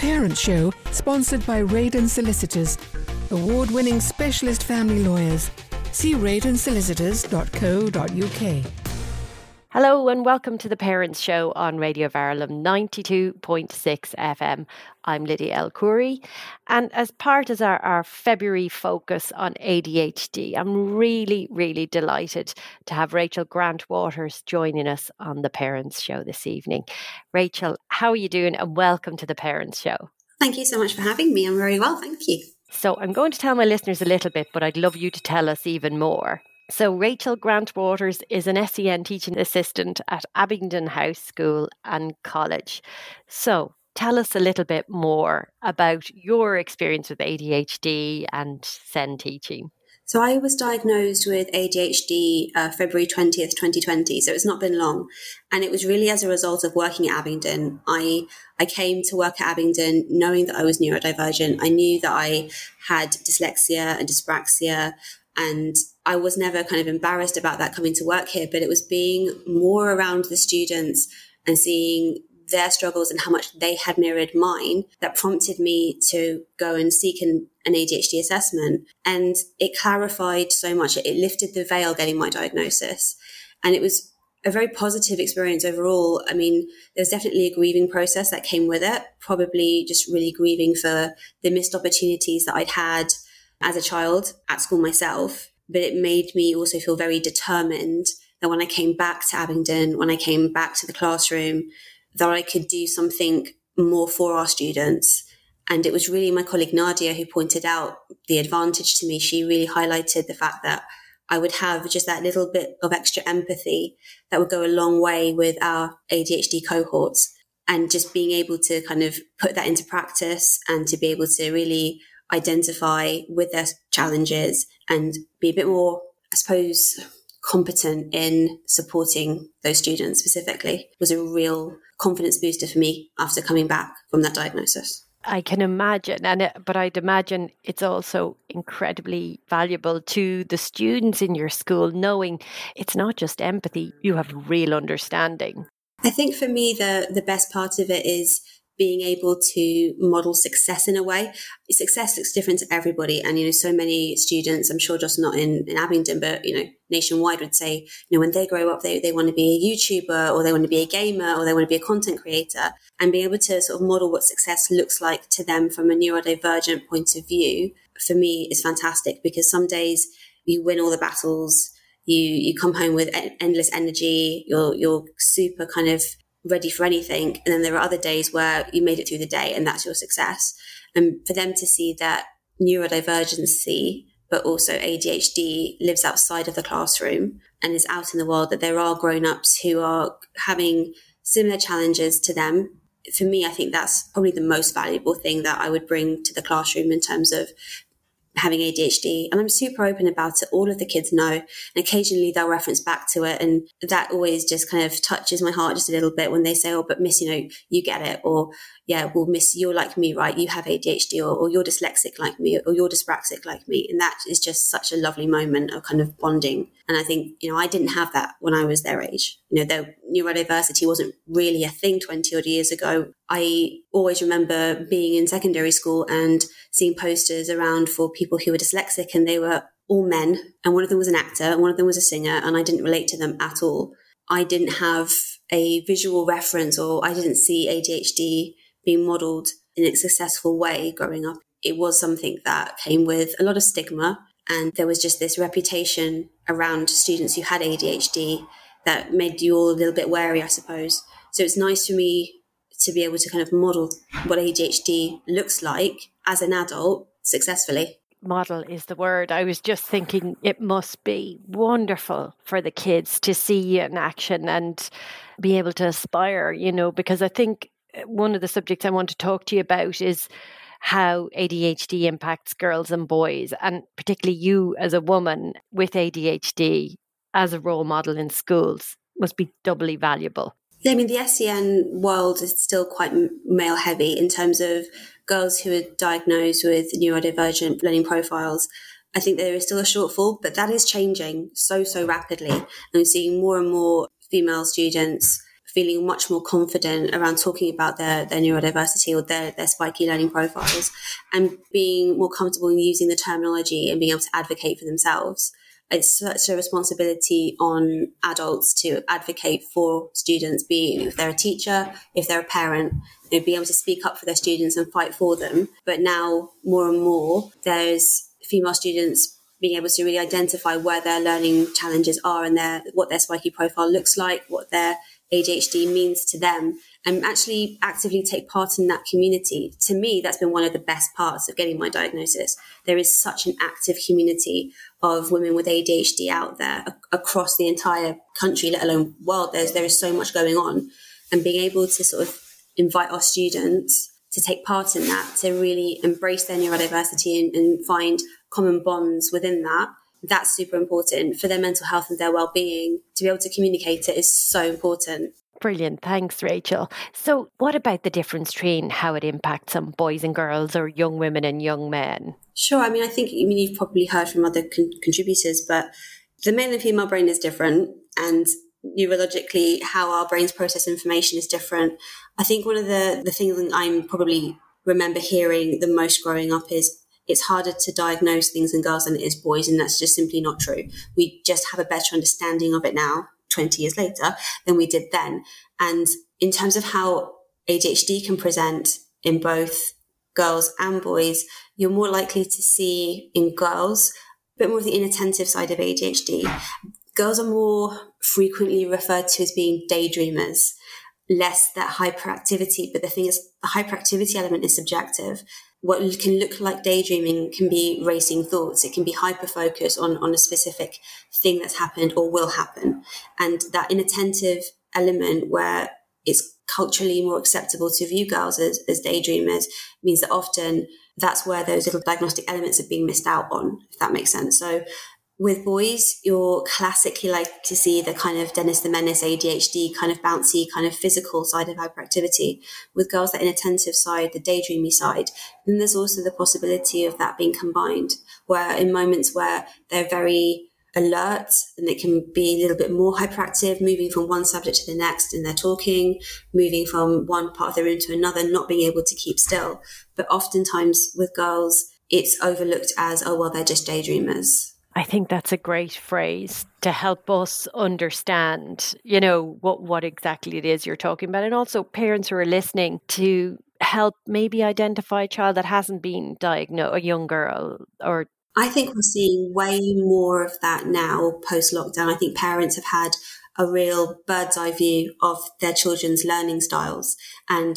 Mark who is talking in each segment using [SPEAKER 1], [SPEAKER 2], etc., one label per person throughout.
[SPEAKER 1] Parents Show, sponsored by Raydens Solicitors, award winning specialist family lawyers. See radonsolicitors.co.uk.
[SPEAKER 2] Hello and welcome to the Parents Show on Radio Verulam 92.6 FM. I'm Lydia El Khoury. And as part of our, our February focus on ADHD, I'm really, really delighted to have Rachel Grant Waters joining us on the Parents Show this evening. Rachel, how are you doing? And welcome to the Parents Show.
[SPEAKER 3] Thank you so much for having me. I'm very well, thank you.
[SPEAKER 2] So, I'm going to tell my listeners a little bit, but I'd love you to tell us even more. So, Rachel Grant Waters is an SEN teaching assistant at Abingdon House School and College. So, tell us a little bit more about your experience with ADHD and SEN teaching.
[SPEAKER 3] So, I was diagnosed with ADHD uh, February 20th, 2020. So, it's not been long. And it was really as a result of working at Abingdon. I, I came to work at Abingdon knowing that I was neurodivergent. I knew that I had dyslexia and dyspraxia. And I was never kind of embarrassed about that coming to work here, but it was being more around the students and seeing their struggles and how much they had mirrored mine that prompted me to go and seek an, an ADHD assessment. And it clarified so much. It lifted the veil getting my diagnosis. And it was a very positive experience overall. I mean, there's definitely a grieving process that came with it, probably just really grieving for the missed opportunities that I'd had as a child at school myself, but it made me also feel very determined that when I came back to Abingdon, when I came back to the classroom, that I could do something more for our students. And it was really my colleague Nadia who pointed out the advantage to me. She really highlighted the fact that I would have just that little bit of extra empathy that would go a long way with our ADHD cohorts and just being able to kind of put that into practice and to be able to really identify with their challenges and be a bit more, I suppose, competent in supporting those students specifically was a real confidence booster for me after coming back from that diagnosis.
[SPEAKER 2] I can imagine, and it, but I'd imagine it's also incredibly valuable to the students in your school, knowing it's not just empathy; you have real understanding.
[SPEAKER 3] I think for me, the the best part of it is being able to model success in a way. Success looks different to everybody. And, you know, so many students, I'm sure just not in, in Abingdon, but, you know, nationwide would say, you know, when they grow up, they, they want to be a YouTuber or they want to be a gamer or they want to be a content creator and be able to sort of model what success looks like to them from a neurodivergent point of view for me is fantastic because some days you win all the battles. You, you come home with endless energy. You're, you're super kind of ready for anything. And then there are other days where you made it through the day and that's your success. And for them to see that neurodivergency, but also ADHD lives outside of the classroom and is out in the world, that there are grown ups who are having similar challenges to them. For me, I think that's probably the most valuable thing that I would bring to the classroom in terms of having ADHD and I'm super open about it. All of the kids know and occasionally they'll reference back to it. And that always just kind of touches my heart just a little bit when they say, Oh, but miss, you know, you get it. Or yeah, well, miss, you're like me, right? You have ADHD or, or you're dyslexic like me or you're dyspraxic like me. And that is just such a lovely moment of kind of bonding. And I think, you know, I didn't have that when I was their age. You know, their neurodiversity wasn't really a thing 20 odd years ago. I always remember being in secondary school and seeing posters around for people who were dyslexic and they were all men. And one of them was an actor and one of them was a singer. And I didn't relate to them at all. I didn't have a visual reference or I didn't see ADHD being modeled in a successful way growing up. It was something that came with a lot of stigma. And there was just this reputation around students who had ADHD that made you all a little bit wary, I suppose. So it's nice for me to be able to kind of model what ADHD looks like as an adult successfully.
[SPEAKER 2] Model is the word. I was just thinking it must be wonderful for the kids to see you in action and be able to aspire, you know, because I think uh, one of the subjects I want to talk to you about is how ADHD impacts girls and boys, and particularly you as a woman with ADHD as a role model in schools must be doubly valuable.
[SPEAKER 3] I mean, the SEN world is still quite male heavy in terms of girls who are diagnosed with neurodivergent learning profiles. I think there is still a shortfall, but that is changing so, so rapidly. And we're seeing more and more female students feeling much more confident around talking about their, their neurodiversity or their, their spiky learning profiles and being more comfortable in using the terminology and being able to advocate for themselves. It's such a responsibility on adults to advocate for students, be if they're a teacher, if they're a parent, you know, be able to speak up for their students and fight for them. But now more and more, there's female students being able to really identify where their learning challenges are and their what their spiky profile looks like, what their ADHD means to them and actually actively take part in that community. To me, that's been one of the best parts of getting my diagnosis. There is such an active community of women with ADHD out there across the entire country, let alone world. There's, there is so much going on and being able to sort of invite our students to take part in that, to really embrace their neurodiversity and, and find common bonds within that that's super important for their mental health and their well-being to be able to communicate it is so important
[SPEAKER 2] Brilliant. Thanks, Rachel. So, what about the difference between how it impacts on boys and girls or young women and young men?
[SPEAKER 3] Sure. I mean, I think, I mean, you've probably heard from other con- contributors, but the male and female brain is different. And neurologically, how our brains process information is different. I think one of the, the things that I'm probably remember hearing the most growing up is it's harder to diagnose things in girls than it is boys, and that's just simply not true. We just have a better understanding of it now, 20 years later, than we did then. And in terms of how ADHD can present in both girls and boys, you're more likely to see in girls a bit more of the inattentive side of ADHD. Girls are more frequently referred to as being daydreamers, less that hyperactivity. But the thing is, the hyperactivity element is subjective what can look like daydreaming can be racing thoughts. It can be hyper focus on, on a specific thing that's happened or will happen. And that inattentive element where it's culturally more acceptable to view girls as, as daydreamers means that often that's where those little diagnostic elements are being missed out on, if that makes sense. So with boys, you're classically like to see the kind of Dennis the Menace ADHD kind of bouncy, kind of physical side of hyperactivity. With girls, that inattentive side, the daydreamy side. Then there's also the possibility of that being combined, where in moments where they're very alert and they can be a little bit more hyperactive, moving from one subject to the next and they're talking, moving from one part of the room to another, not being able to keep still. But oftentimes with girls, it's overlooked as, oh, well, they're just daydreamers
[SPEAKER 2] I think that's a great phrase to help us understand, you know, what, what exactly it is you're talking about. And also parents who are listening to help maybe identify a child that hasn't been diagnosed, a young girl or
[SPEAKER 3] I think we're seeing way more of that now post lockdown. I think parents have had a real bird's eye view of their children's learning styles and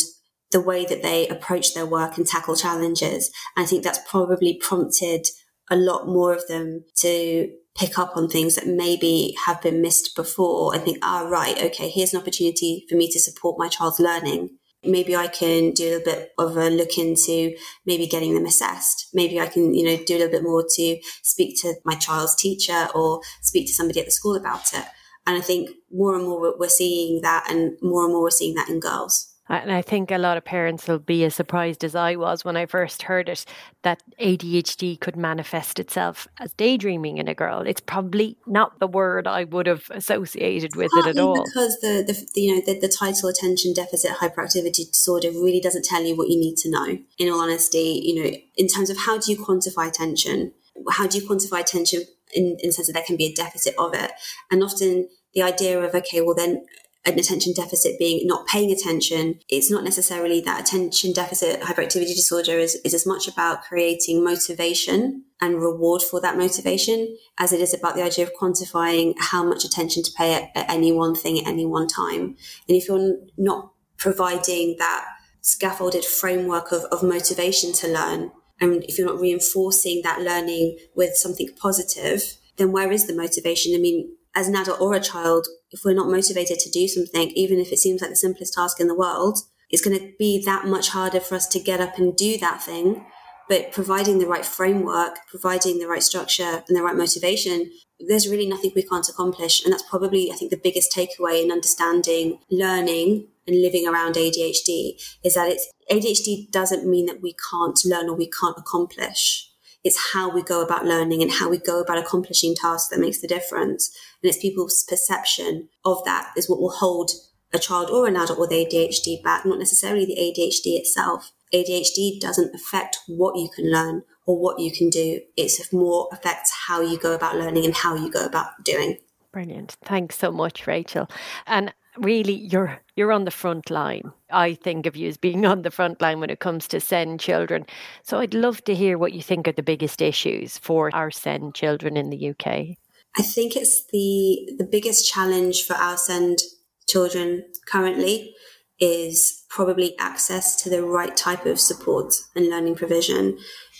[SPEAKER 3] the way that they approach their work and tackle challenges. And I think that's probably prompted a lot more of them to pick up on things that maybe have been missed before and think, ah, right, okay, here's an opportunity for me to support my child's learning. Maybe I can do a little bit of a look into maybe getting them assessed. Maybe I can, you know, do a little bit more to speak to my child's teacher or speak to somebody at the school about it. And I think more and more we're seeing that and more and more we're seeing that in girls.
[SPEAKER 2] And I think a lot of parents will be as surprised as I was when I first heard it that ADHD could manifest itself as daydreaming in a girl. It's probably not the word I would have associated with
[SPEAKER 3] Partly
[SPEAKER 2] it at all.
[SPEAKER 3] Because the, the you know the, the title attention deficit hyperactivity disorder really doesn't tell you what you need to know. In all honesty, you know, in terms of how do you quantify attention, how do you quantify attention in, in the sense that there can be a deficit of it, and often the idea of okay, well then an attention deficit being not paying attention, it's not necessarily that attention deficit hyperactivity disorder is, is as much about creating motivation and reward for that motivation as it is about the idea of quantifying how much attention to pay at, at any one thing at any one time. And if you're not providing that scaffolded framework of, of motivation to learn, and if you're not reinforcing that learning with something positive, then where is the motivation? I mean, as an adult or a child, if we're not motivated to do something, even if it seems like the simplest task in the world, it's going to be that much harder for us to get up and do that thing. But providing the right framework, providing the right structure and the right motivation, there's really nothing we can't accomplish. And that's probably, I think, the biggest takeaway in understanding learning and living around ADHD is that it's ADHD doesn't mean that we can't learn or we can't accomplish. It's how we go about learning and how we go about accomplishing tasks that makes the difference. And it's people's perception of that is what will hold a child or an adult with ADHD back, not necessarily the ADHD itself. ADHD doesn't affect what you can learn or what you can do. It's more affects how you go about learning and how you go about doing.
[SPEAKER 2] Brilliant. Thanks so much, Rachel. And really you're you're on the front line. I think of you as being on the front line when it comes to SEND children. So I'd love to hear what you think are the biggest issues for our SEND children in the UK.
[SPEAKER 3] I think it's the the biggest challenge for our SEND children currently is probably access to the right type of support and learning provision.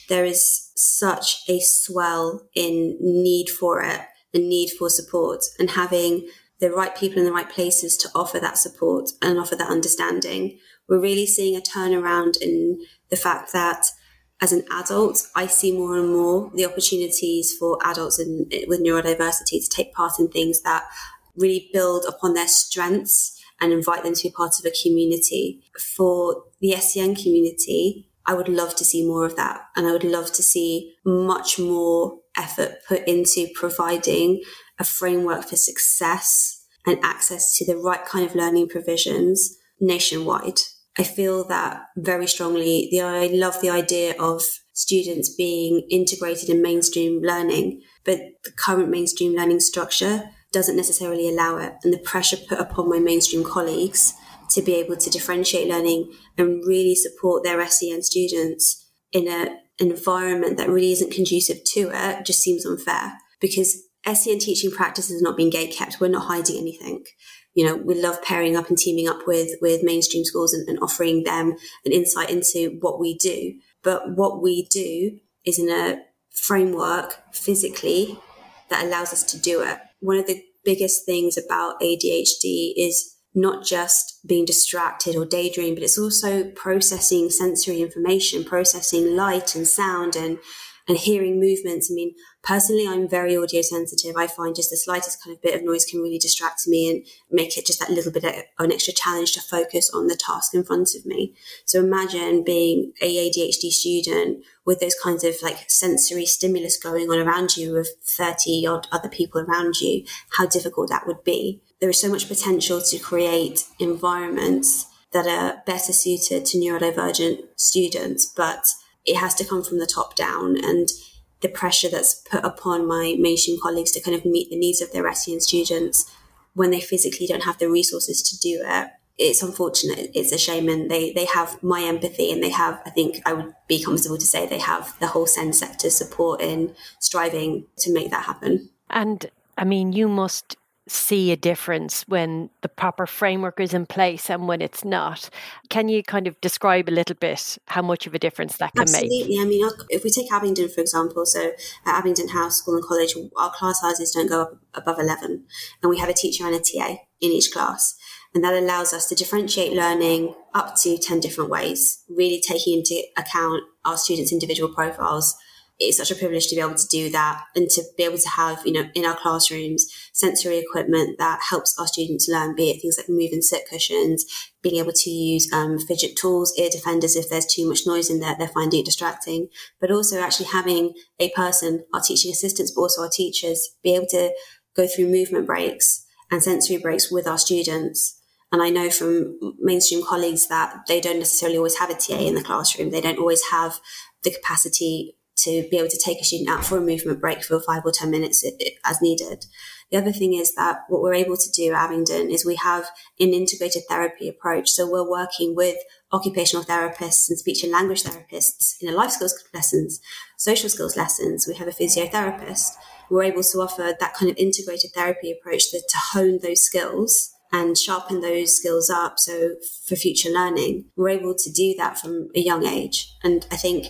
[SPEAKER 3] There is such a swell in need for it, a need for support, and having the right people in the right places to offer that support and offer that understanding. We're really seeing a turnaround in the fact that as an adult, I see more and more the opportunities for adults in, with neurodiversity to take part in things that really build upon their strengths and invite them to be part of a community. For the SEN community, I would love to see more of that. And I would love to see much more effort put into providing a framework for success and access to the right kind of learning provisions nationwide. I feel that very strongly. The, I love the idea of students being integrated in mainstream learning, but the current mainstream learning structure doesn't necessarily allow it. And the pressure put upon my mainstream colleagues to be able to differentiate learning and really support their SEN students in an environment that really isn't conducive to it just seems unfair because SEN teaching practice is not being gate kept. We're not hiding anything. You know, we love pairing up and teaming up with, with mainstream schools and, and offering them an insight into what we do. But what we do is in a framework physically that allows us to do it. One of the biggest things about ADHD is not just being distracted or daydream, but it's also processing sensory information, processing light and sound and and hearing movements. I mean, personally, I'm very audio sensitive. I find just the slightest kind of bit of noise can really distract me and make it just that little bit of an extra challenge to focus on the task in front of me. So imagine being a ADHD student with those kinds of like sensory stimulus going on around you with 30 odd other people around you, how difficult that would be. There is so much potential to create environments that are better suited to neurodivergent students, but it has to come from the top down and the pressure that's put upon my mainstream colleagues to kind of meet the needs of their SEN students when they physically don't have the resources to do it. It's unfortunate. It's a shame, and they they have my empathy, and they have. I think I would be comfortable to say they have the whole SEN sector support in striving to make that happen.
[SPEAKER 2] And I mean, you must see a difference when the proper framework is in place and when it's not. Can you kind of describe a little bit how much of a difference that can
[SPEAKER 3] Absolutely.
[SPEAKER 2] make?
[SPEAKER 3] Absolutely. I mean, if we take Abingdon, for example, so at Abingdon House School and College, our class sizes don't go up above 11, and we have a teacher and a TA in each class. And that allows us to differentiate learning up to 10 different ways, really taking into account our students' individual profiles it's such a privilege to be able to do that and to be able to have, you know, in our classrooms, sensory equipment that helps our students learn, be it things like moving sit cushions, being able to use um, fidget tools, ear defenders if there's too much noise in there, they're finding it distracting, but also actually having a person, our teaching assistants, but also our teachers, be able to go through movement breaks and sensory breaks with our students. And I know from mainstream colleagues that they don't necessarily always have a TA in the classroom. They don't always have the capacity to be able to take a student out for a movement break for five or 10 minutes as needed. The other thing is that what we're able to do at Abingdon is we have an integrated therapy approach. So we're working with occupational therapists and speech and language therapists in a life skills lessons, social skills lessons. We have a physiotherapist. We're able to offer that kind of integrated therapy approach to, to hone those skills and sharpen those skills up. So for future learning, we're able to do that from a young age. And I think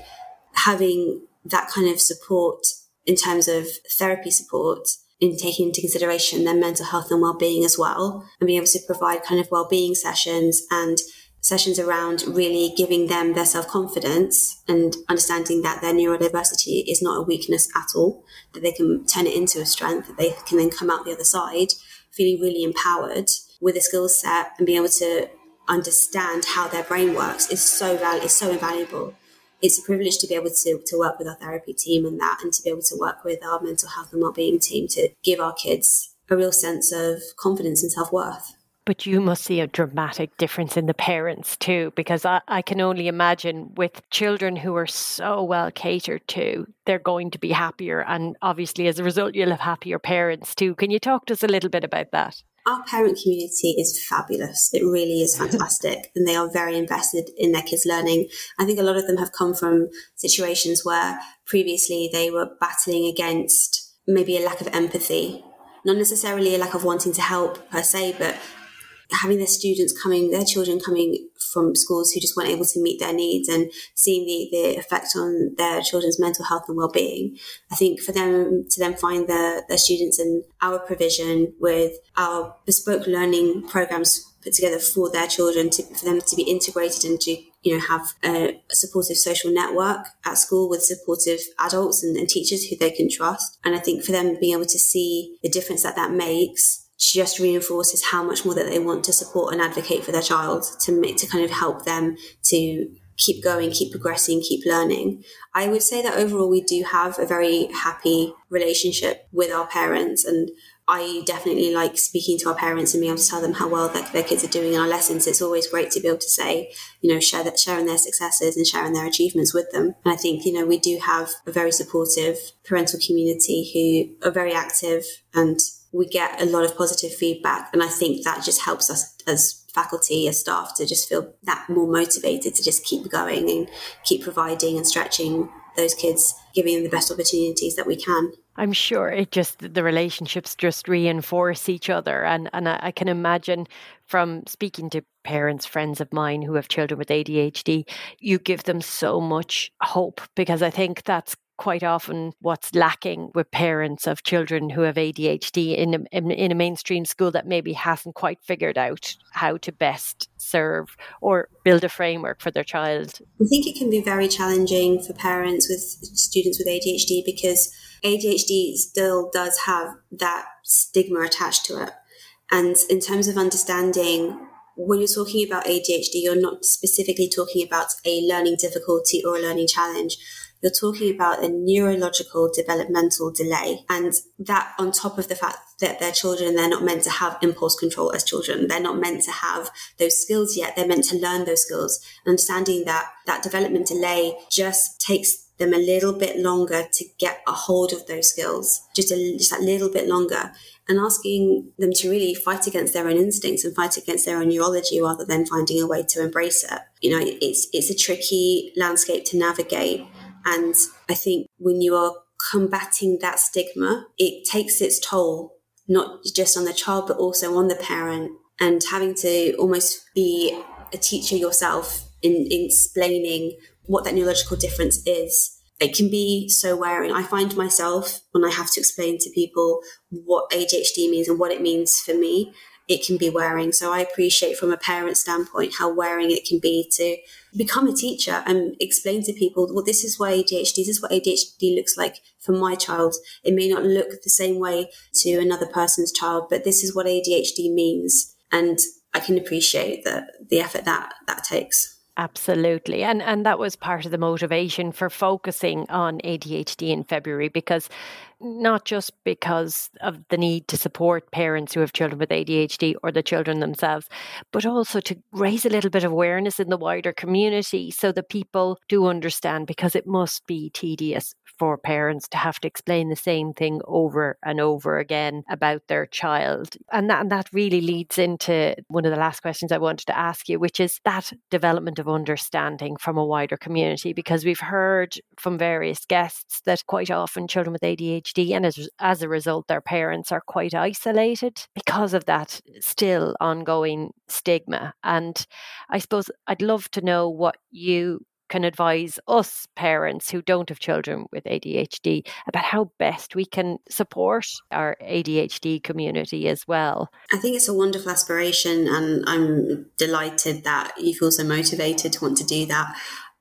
[SPEAKER 3] having that kind of support in terms of therapy support in taking into consideration their mental health and well-being as well and being able to provide kind of well-being sessions and sessions around really giving them their self-confidence and understanding that their neurodiversity is not a weakness at all that they can turn it into a strength that they can then come out the other side feeling really empowered with a skill set and being able to understand how their brain works is so val- is so invaluable it's a privilege to be able to, to work with our therapy team and that, and to be able to work with our mental health and wellbeing team to give our kids a real sense of confidence and self worth.
[SPEAKER 2] But you must see a dramatic difference in the parents too, because I, I, can only imagine with children who are so well catered to, they're going to be happier. And obviously, as a result, you'll have happier parents too. Can you talk to us a little bit about that?
[SPEAKER 3] Our parent community is fabulous. It really is fantastic. and they are very invested in their kids' learning. I think a lot of them have come from situations where previously they were battling against maybe a lack of empathy not necessarily a lack of wanting to help per se, but having their students coming, their children coming from schools who just weren't able to meet their needs and seeing the, the effect on their children's mental health and well-being. I think for them to then find their, their students in our provision with our bespoke learning programs put together for their children to, for them to be integrated and to you know have a, a supportive social network at school with supportive adults and, and teachers who they can trust and i think for them being able to see the difference that that makes just reinforces how much more that they want to support and advocate for their child to make to kind of help them to keep going, keep progressing, keep learning. I would say that overall we do have a very happy relationship with our parents and I definitely like speaking to our parents and being able to tell them how well their, their kids are doing in our lessons. It's always great to be able to say, you know, share that, sharing their successes and sharing their achievements with them. And I think, you know, we do have a very supportive parental community who are very active and we get a lot of positive feedback. And I think that just helps us as faculty, as staff to just feel that more motivated to just keep going and keep providing and stretching those kids, giving them the best opportunities that we can.
[SPEAKER 2] I'm sure it just the relationships just reinforce each other, and and I, I, can imagine from speaking to parents, friends of mine who have children with ADHD, you give them so much hope because I think that's quite often what's lacking with parents of children who have ADHD in a, in, in a mainstream school that maybe hasn't quite figured out how to best serve or build a framework for their child.
[SPEAKER 3] I think it can be very challenging for parents with students with ADHD because ADHD still does have that stigma attached to it. And in terms of understanding when you're talking about ADHD, you're not specifically talking about a learning difficulty or a learning challenge you're talking about a neurological developmental delay. And that on top of the fact that they're children, they're not meant to have impulse control as children. They're not meant to have those skills yet. They're meant to learn those skills. Understanding that that development delay just takes them a little bit longer to get a hold of those skills, just a, just a little bit longer and asking them to really fight against their own instincts and fight against their own neurology rather than finding a way to embrace it. You know, it's it's a tricky landscape to navigate, and I think when you are combating that stigma, it takes its toll, not just on the child, but also on the parent. And having to almost be a teacher yourself in, in explaining what that neurological difference is. It can be so wearing. I find myself when I have to explain to people what ADHD means and what it means for me, it can be wearing. So I appreciate from a parent standpoint how wearing it can be to become a teacher and explain to people, well, this is why ADHD, this is what ADHD looks like for my child. It may not look the same way to another person's child, but this is what ADHD means. And I can appreciate the, the effort that that takes.
[SPEAKER 2] Absolutely. And and that was part of the motivation for focusing on ADHD in February because not just because of the need to support parents who have children with ADHD or the children themselves, but also to raise a little bit of awareness in the wider community so that people do understand because it must be tedious for parents to have to explain the same thing over and over again about their child. And that, and that really leads into one of the last questions I wanted to ask you, which is that development of understanding from a wider community, because we've heard from various guests that quite often children with ADHD and as, as a result, their parents are quite isolated because of that still ongoing stigma. And I suppose I'd love to know what you can advise us parents who don't have children with ADHD about how best we can support our ADHD community as well?
[SPEAKER 3] I think it's a wonderful aspiration, and I'm delighted that you feel so motivated to want to do that.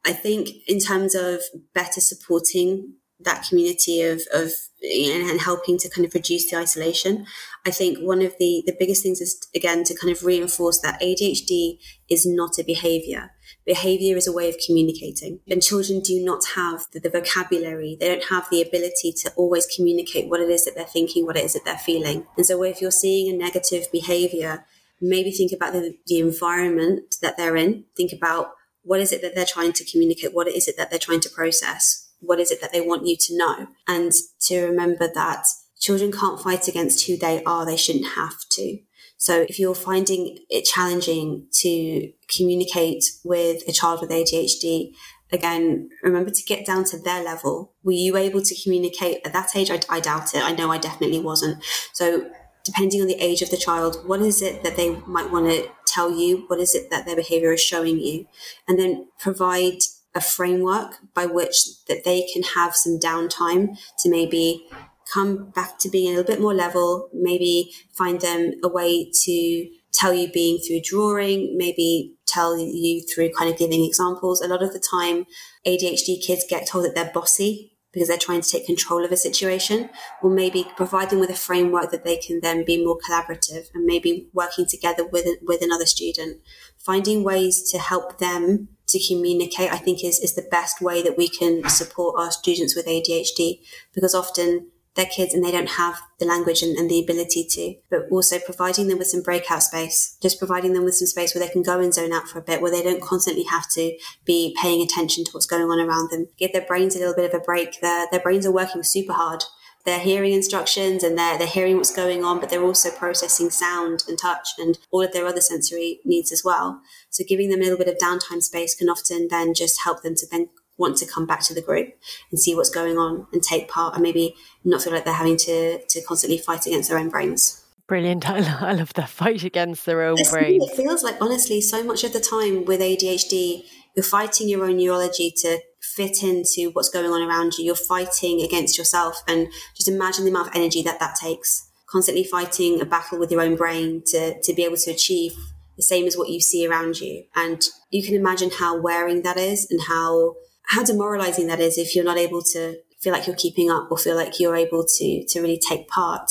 [SPEAKER 3] I think, in terms of better supporting that community of, of and helping to kind of reduce the isolation. I think one of the, the biggest things is, again, to kind of reinforce that ADHD is not a behavior. Behavior is a way of communicating. And children do not have the, the, vocabulary. They don't have the ability to always communicate what it is that they're thinking, what it is that they're feeling. And so if you're seeing a negative behavior, maybe think about the, the environment that they're in. Think about what is it that they're trying to communicate? What is it that they're trying to process? What is it that they want you to know? And to remember that children can't fight against who they are. They shouldn't have to. So if you're finding it challenging to communicate with a child with ADHD, again, remember to get down to their level. Were you able to communicate at that age? I, I doubt it. I know I definitely wasn't. So depending on the age of the child, what is it that they might want to tell you? What is it that their behavior is showing you? And then provide a framework by which that they can have some downtime to maybe come back to being a little bit more level, maybe find them a way to tell you being through drawing, maybe tell you through kind of giving examples. A lot of the time, ADHD kids get told that they're bossy because they're trying to take control of a situation, or maybe provide them with a framework that they can then be more collaborative and maybe working together with with another student, finding ways to help them to communicate. I think is is the best way that we can support our students with ADHD because often they're kids and they don't have the language and, and, the ability to, but also providing them with some breakout space, just providing them with some space where they can go and zone out for a bit, where they don't constantly have to be paying attention to what's going on around them. Give their brains a little bit of a break. Their, their brains are working super hard. They're hearing instructions and they're, they're hearing what's going on, but they're also processing sound and touch and all of their other sensory needs as well. So giving them a little bit of downtime space can often then just help them to then want to come back to the group and see what's going on and take part and maybe not feel like they're having to, to constantly fight against their own brains.
[SPEAKER 2] Brilliant. I love the fight against their own brains.
[SPEAKER 3] It feels like, honestly, so much of the time with ADHD, you're fighting your own neurology to fit into what's going on around you. You're fighting against yourself. And just imagine the amount of energy that that takes. Constantly fighting a battle with your own brain to, to be able to achieve the same as what you see around you. And you can imagine how wearing that is and how how demoralizing that is if you're not able to feel like you're keeping up or feel like you're able to to really take part.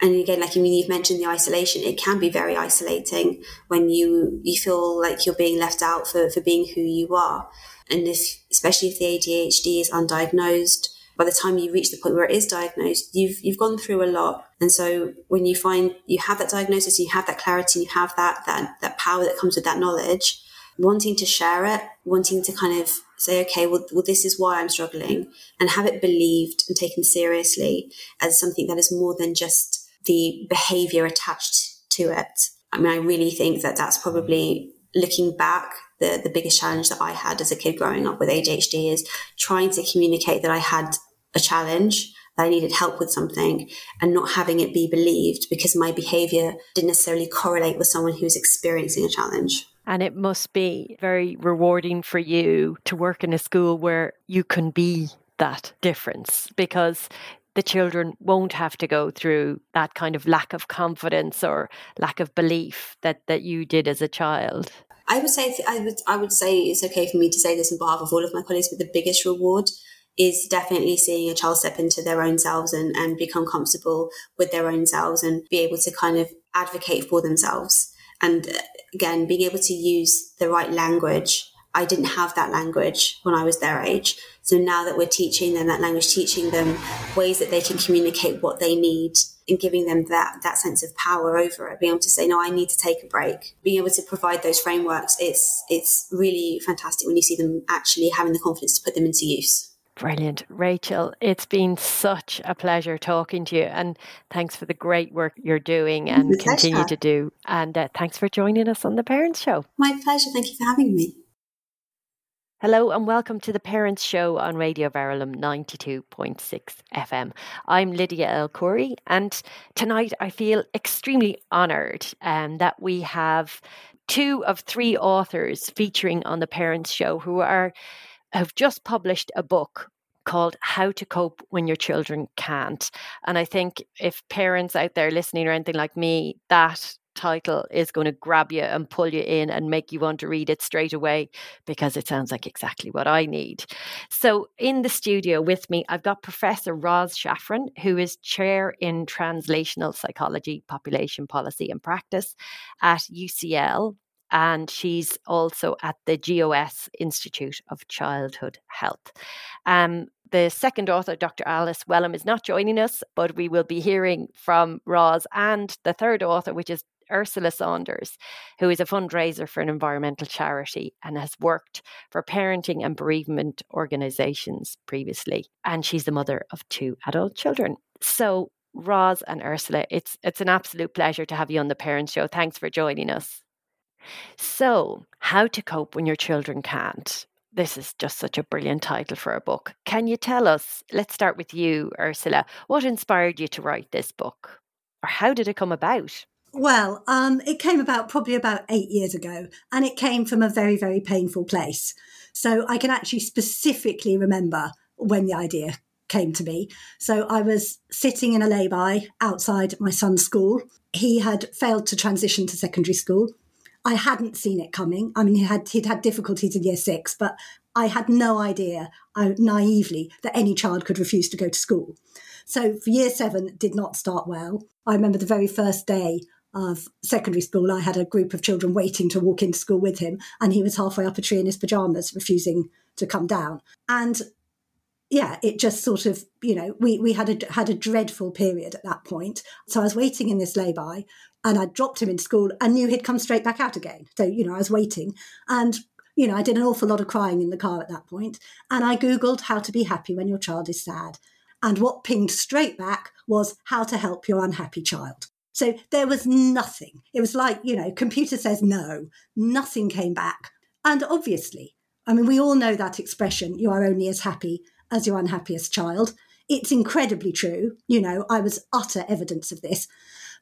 [SPEAKER 3] And again, like I mean, you've mentioned the isolation. It can be very isolating when you you feel like you're being left out for for being who you are. And if, especially if the ADHD is undiagnosed, by the time you reach the point where it is diagnosed, you've you've gone through a lot. And so when you find you have that diagnosis, you have that clarity, you have that that that power that comes with that knowledge, wanting to share it, wanting to kind of say, okay, well, well, this is why I'm struggling, and have it believed and taken seriously as something that is more than just the behavior attached to it. I mean, I really think that that's probably looking back. The, the biggest challenge that I had as a kid growing up with ADHD is trying to communicate that I had a challenge that I needed help with something and not having it be believed because my behavior didn't necessarily correlate with someone who's experiencing a challenge.
[SPEAKER 2] And it must be very rewarding for you to work in a school where you can be that difference because the children won't have to go through that kind of lack of confidence or lack of belief that, that you did as a child.
[SPEAKER 3] I would say I would I would say it's okay for me to say this on behalf of all of my colleagues, but the biggest reward is definitely seeing a child step into their own selves and, and become comfortable with their own selves and be able to kind of advocate for themselves. And again, being able to use the right language. I didn't have that language when I was their age. So now that we're teaching them that language, teaching them ways that they can communicate what they need and giving them that, that sense of power over it, being able to say, no, I need to take a break, being able to provide those frameworks, it's, it's really fantastic when you see them actually having the confidence to put them into use.
[SPEAKER 2] Brilliant. Rachel, it's been such a pleasure talking to you. And thanks for the great work you're doing and continue to do. And uh, thanks for joining us on the Parents Show.
[SPEAKER 3] My pleasure. Thank you for having me.
[SPEAKER 2] Hello and welcome to the Parents Show on Radio Verulam 92.6 FM. I'm Lydia El Khoury, and tonight I feel extremely honoured um, that we have two of three authors featuring on the Parents Show who are have just published a book called How to Cope When Your Children Can't. And I think if parents out there listening or anything like me, that title is going to grab you and pull you in and make you want to read it straight away because it sounds like exactly what I need. So, in the studio with me, I've got Professor Roz Shafran, who is Chair in Translational Psychology, Population Policy and Practice at UCL and she's also at the GOS Institute of Childhood Health. Um, the second author, Dr. Alice Welham, is not joining us, but we will be hearing from Roz and the third author, which is Ursula Saunders, who is a fundraiser for an environmental charity and has worked for parenting and bereavement organizations previously. And she's the mother of two adult children. So, Roz and Ursula, it's it's an absolute pleasure to have you on the Parents Show. Thanks for joining us. So, how to cope when your children can't. This is just such a brilliant title for a book. Can you tell us? Let's start with you, Ursula. What inspired you to write this book? Or how did it come about?
[SPEAKER 4] Well, um, it came about probably about eight years ago, and it came from a very, very painful place. So I can actually specifically remember when the idea came to me. So I was sitting in a lay-by outside my son's school. He had failed to transition to secondary school. I hadn't seen it coming. I mean, he had he'd had difficulties in year six, but I had no idea, I, naively, that any child could refuse to go to school. So for year seven, did not start well. I remember the very first day of secondary school, I had a group of children waiting to walk into school with him, and he was halfway up a tree in his pajamas, refusing to come down. And yeah, it just sort of, you know, we, we had a had a dreadful period at that point. So I was waiting in this lay-by and I dropped him in school and knew he'd come straight back out again. So, you know, I was waiting. And, you know, I did an awful lot of crying in the car at that point. And I Googled how to be happy when your child is sad. And what pinged straight back was how to help your unhappy child. So there was nothing. It was like, you know, computer says no, nothing came back. And obviously, I mean, we all know that expression, you are only as happy as your unhappiest child. It's incredibly true. You know, I was utter evidence of this.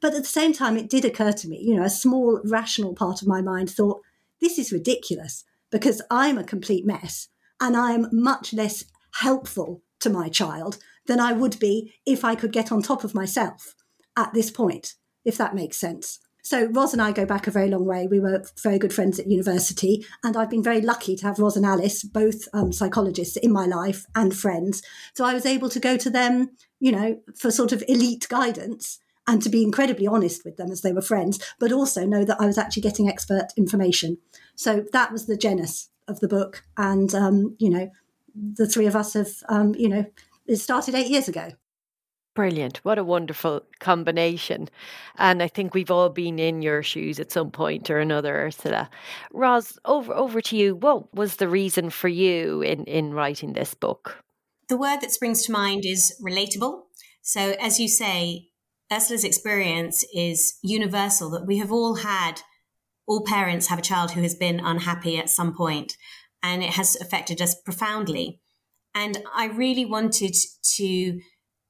[SPEAKER 4] But at the same time, it did occur to me, you know, a small rational part of my mind thought, this is ridiculous because I'm a complete mess and I am much less helpful to my child than I would be if I could get on top of myself at this point if that makes sense. So Roz and I go back a very long way. We were very good friends at university, and I've been very lucky to have Roz and Alice, both um, psychologists in my life and friends. So I was able to go to them, you know, for sort of elite guidance and to be incredibly honest with them as they were friends, but also know that I was actually getting expert information. So that was the genus of the book, and um, you know, the three of us have, um, you know, it started eight years ago.
[SPEAKER 2] Brilliant. What a wonderful combination. And I think we've all been in your shoes at some point or another, Ursula. Roz, over over to you. What was the reason for you in, in writing this book?
[SPEAKER 3] The word that springs to mind is relatable. So as you say, Ursula's experience is universal that we have all had all parents have a child who has been unhappy at some point and it has affected us profoundly. And I really wanted to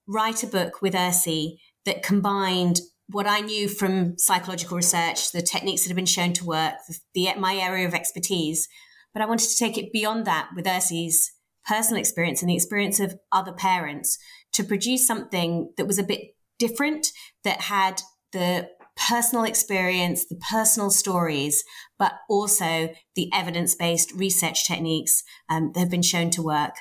[SPEAKER 3] write a book with Ursi that combined what I knew from psychological research, the techniques that have been shown to work, the, my area of expertise, but I wanted to take it beyond that with Ursi's personal experience and the experience of other parents to produce something that was a bit different, that had the personal experience, the personal stories, but also the evidence based research techniques um, that have been shown to work.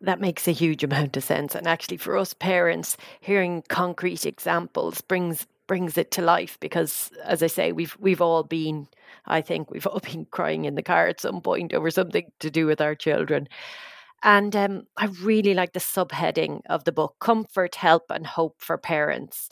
[SPEAKER 2] That makes a huge amount of sense. And actually, for us parents, hearing concrete examples brings brings it to life because, as I say, we've we've all been, I think, we've all been crying in the car at some point over something to do with our children. And um, I really like the subheading of the book: "Comfort, Help, and Hope for Parents."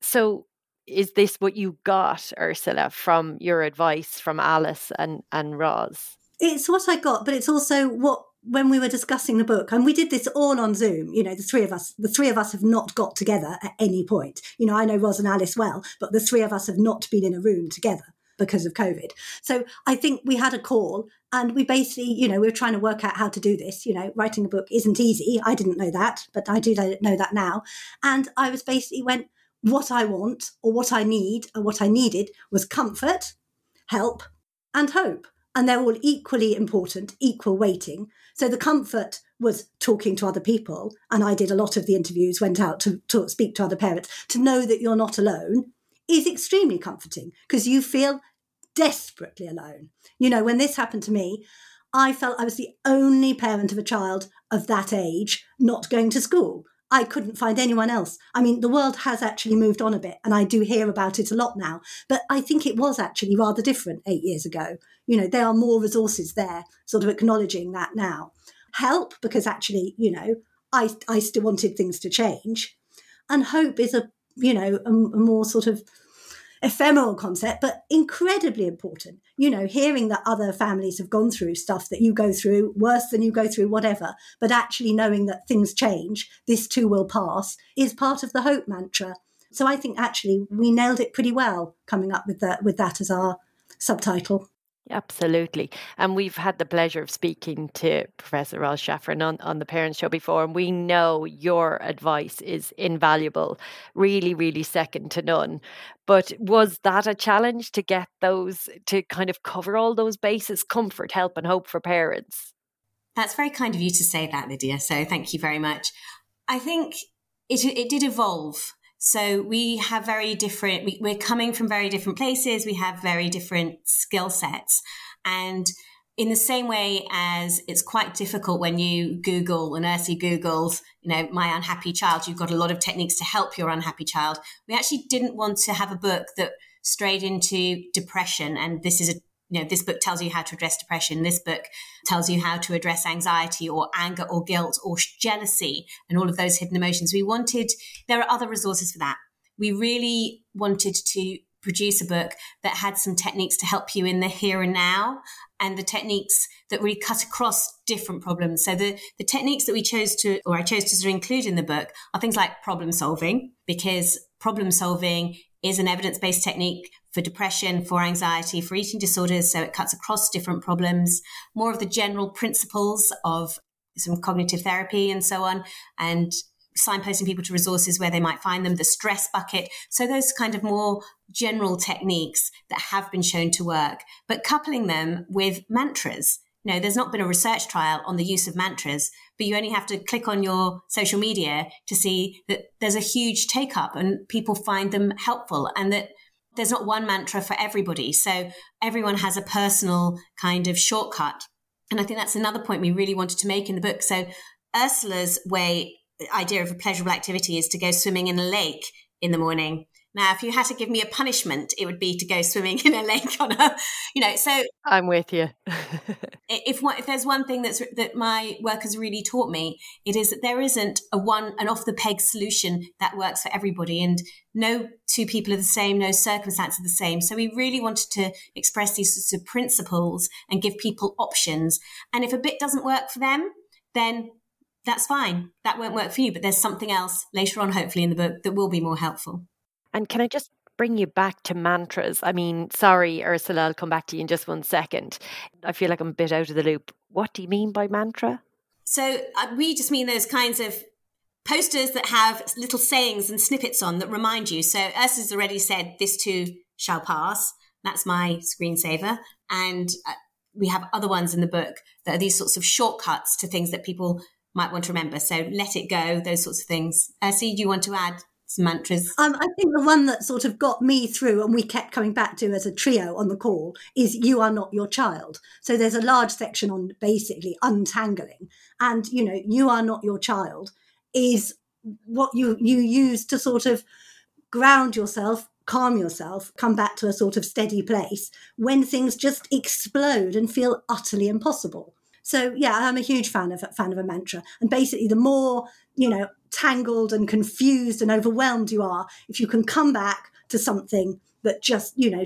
[SPEAKER 2] So, is this what you got, Ursula, from your advice from Alice and and Roz?
[SPEAKER 4] It's what I got, but it's also what when we were discussing the book, and we did this all on Zoom, you know, the three of us, the three of us have not got together at any point. You know, I know Roz and Alice well, but the three of us have not been in a room together because of COVID. So I think we had a call and we basically, you know, we were trying to work out how to do this. You know, writing a book isn't easy. I didn't know that, but I do know that now. And I was basically went, what I want or what I need or what I needed was comfort, help, and hope and they're all equally important, equal weighting. So the comfort was talking to other people, and I did a lot of the interviews, went out to, to speak to other parents. To know that you're not alone is extremely comforting because you feel desperately alone. You know, when this happened to me, I felt I was the only parent of a child of that age not going to school. I couldn't find anyone else. I mean, the world has actually moved on a bit, and I do hear about it a lot now. But I think it was actually rather different eight years ago. You know, there are more resources there, sort of acknowledging that now. Help, because actually, you know, I, I still wanted things to change. And hope is a, you know, a, a more sort of ephemeral concept, but incredibly important. You know, hearing that other families have gone through stuff that you go through, worse than you go through, whatever, but actually knowing that things change, this too will pass, is part of the hope mantra. So I think actually we nailed it pretty well coming up with that with that as our subtitle.
[SPEAKER 2] Absolutely. And we've had the pleasure of speaking to Professor Roz Shafran on, on the Parents Show before, and we know your advice is invaluable, really, really second to none. But was that a challenge to get those, to kind of cover all those bases comfort, help, and hope for parents?
[SPEAKER 5] That's very kind of you to say that, Lydia. So thank you very much. I think it, it did evolve so we have very different, we, we're coming from very different places. We have very different skill sets. And in the same way as it's quite difficult when you Google and Ursi Googles, you know, my unhappy child, you've got a lot of techniques to help your unhappy child. We actually didn't want to have a book that strayed into depression. And this is a you know, this book tells you how to address depression. This book tells you how to address anxiety or anger or guilt or jealousy and all of those hidden emotions. We wanted, there are other resources for that. We really wanted to produce a book that had some techniques to help you in the here and now and the techniques that really cut across different problems. So the, the techniques that we chose to, or I chose to sort of include in the book are things like problem solving, because problem solving is an evidence based technique for depression, for anxiety, for eating disorders. So it cuts across different problems, more of the general principles of some cognitive therapy and so on, and signposting people to resources where they might find them, the stress bucket. So those kind of more general techniques that have been shown to work, but coupling them with mantras. You know, there's not been a research trial on the use of mantras, but you only have to click on your social media to see that there's a huge take up and people find them helpful and that there's not one mantra for everybody. So everyone has a personal kind of shortcut. And I think that's another point we really wanted to make in the book. So Ursula's way, idea of a pleasurable activity is to go swimming in a lake in the morning. Now, if you had to give me a punishment, it would be to go swimming in a lake on a, you know. So
[SPEAKER 2] I'm with you.
[SPEAKER 5] if if there's one thing that's that my work has really taught me, it is that there isn't a one an off the peg solution that works for everybody, and no two people are the same, no circumstances are the same. So we really wanted to express these sorts of principles and give people options. And if a bit doesn't work for them, then that's fine. That won't work for you, but there's something else later on, hopefully, in the book that will be more helpful.
[SPEAKER 2] And can I just bring you back to mantras? I mean, sorry, Ursula, I'll come back to you in just one second. I feel like I'm a bit out of the loop. What do you mean by mantra?
[SPEAKER 5] So uh, we just mean those kinds of posters that have little sayings and snippets on that remind you. So Ursula's already said, this too shall pass. That's my screensaver. And uh, we have other ones in the book that are these sorts of shortcuts to things that people might want to remember. So let it go, those sorts of things. Ursula, do you want to add mantras?
[SPEAKER 4] Um, I think the one that sort of got me through and we kept coming back to as a trio on the call is You Are Not Your Child. So there's a large section on basically untangling. And, you know, You Are Not Your Child is what you, you use to sort of ground yourself, calm yourself, come back to a sort of steady place when things just explode and feel utterly impossible. So yeah, I'm a huge fan of fan of a mantra. And basically, the more you know, tangled and confused and overwhelmed you are, if you can come back to something that just you know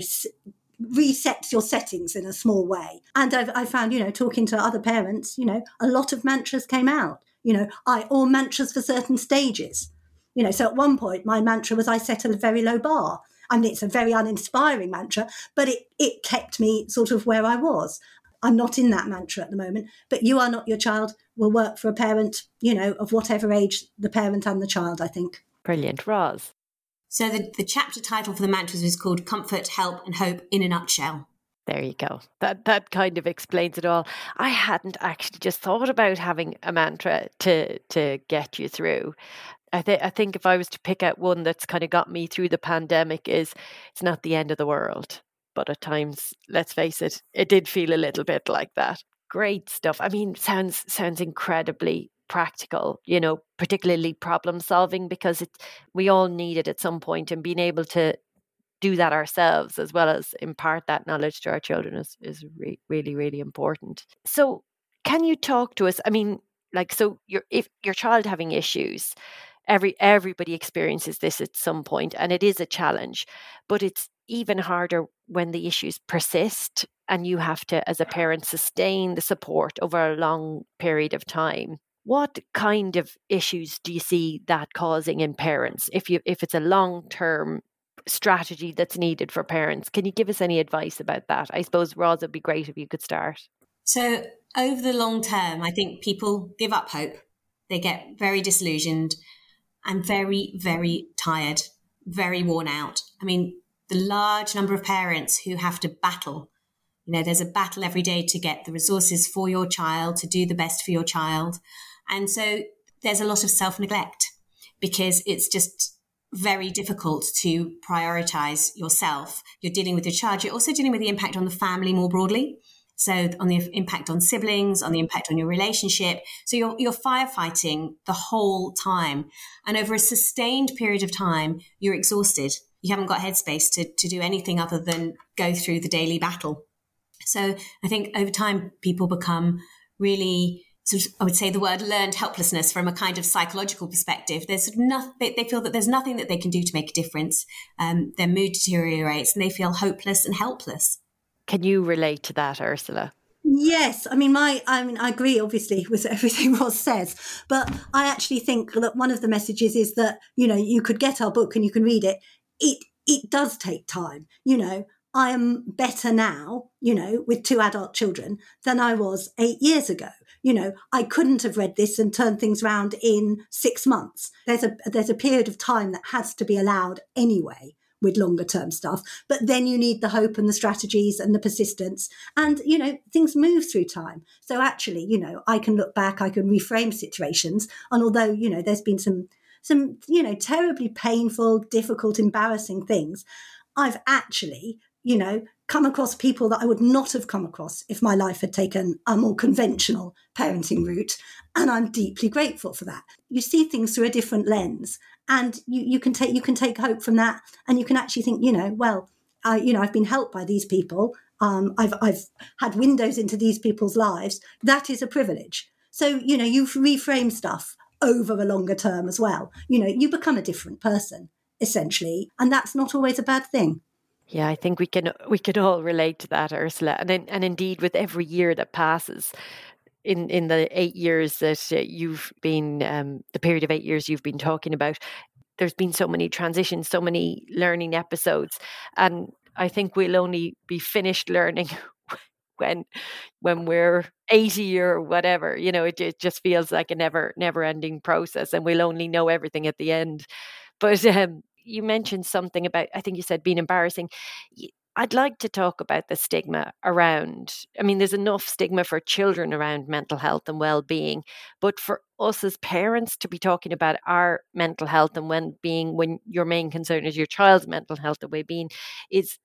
[SPEAKER 4] resets your settings in a small way. And I've I found you know talking to other parents, you know, a lot of mantras came out. You know, I or mantras for certain stages. You know, so at one point my mantra was I set a very low bar. Mean, it's a very uninspiring mantra, but it, it kept me sort of where I was. I'm not in that mantra at the moment, but you are not your child will work for a parent, you know, of whatever age the parent and the child, I think.
[SPEAKER 2] Brilliant. Roz.
[SPEAKER 5] So the, the chapter title for the mantras is called Comfort, Help and Hope in a Nutshell.
[SPEAKER 2] There you go. That that kind of explains it all. I hadn't actually just thought about having a mantra to to get you through. I think I think if I was to pick out one that's kind of got me through the pandemic is it's not the end of the world but at times, let's face it, it did feel a little bit like that. Great stuff. I mean, sounds sounds incredibly practical, you know, particularly problem solving because it we all need it at some point and being able to do that ourselves as well as impart that knowledge to our children is is re- really really important. So, can you talk to us? I mean, like so your if your child having issues, every everybody experiences this at some point and it is a challenge but it's even harder when the issues persist and you have to, as a parent, sustain the support over a long period of time. What kind of issues do you see that causing in parents if you if it's a long term strategy that's needed for parents? Can you give us any advice about that? I suppose Roz would be great if you could start.
[SPEAKER 5] So over the long term, I think people give up hope. They get very disillusioned and very, very tired, very worn out. I mean, the large number of parents who have to battle. You know, there's a battle every day to get the resources for your child, to do the best for your child. And so there's a lot of self neglect because it's just very difficult to prioritize yourself. You're dealing with your child, you're also dealing with the impact on the family more broadly. So on the impact on siblings, on the impact on your relationship. So you're, you're firefighting the whole time. And over a sustained period of time, you're exhausted. You haven't got headspace to, to do anything other than go through the daily battle. So I think over time, people become really sort of, I would say the word learned helplessness from a kind of psychological perspective. There's nothing, they feel that there's nothing that they can do to make a difference. Um, their mood deteriorates and they feel hopeless and helpless.
[SPEAKER 2] Can you relate to that, Ursula?
[SPEAKER 4] Yes, I mean, my, I mean, I agree obviously with everything Roz says, but I actually think that one of the messages is that you know you could get our book and you can read it. It it does take time. You know, I am better now, you know, with two adult children than I was eight years ago. You know, I couldn't have read this and turned things around in six months. There's a there's a period of time that has to be allowed anyway with longer term stuff. But then you need the hope and the strategies and the persistence. And, you know, things move through time. So actually, you know, I can look back, I can reframe situations. And although, you know, there's been some, some, you know, terribly painful, difficult, embarrassing things, I've actually, you know, come across people that I would not have come across if my life had taken a more conventional parenting route. And I'm deeply grateful for that. You see things through a different lens and you, you can take you can take hope from that and you can actually think you know well I, you know I've been helped by these people um, I've I've had windows into these people's lives that is a privilege so you know you reframe stuff over a longer term as well you know you become a different person essentially and that's not always a bad thing
[SPEAKER 2] yeah, I think we can we can all relate to that, Ursula, and in, and indeed, with every year that passes, in in the eight years that uh, you've been um, the period of eight years you've been talking about there's been so many transitions so many learning episodes. And i think we'll only be finished learning when when we're 80 or whatever. You know it, it just feels like a never never ending process and we'll only know everything at the end. But um, you mentioned something about i think you said being embarrassing I'd like to talk about the stigma around. I mean, there's enough stigma for children around mental health and well being, but for us as parents to be talking about our mental health and well being when your main concern is your child's mental health and well being is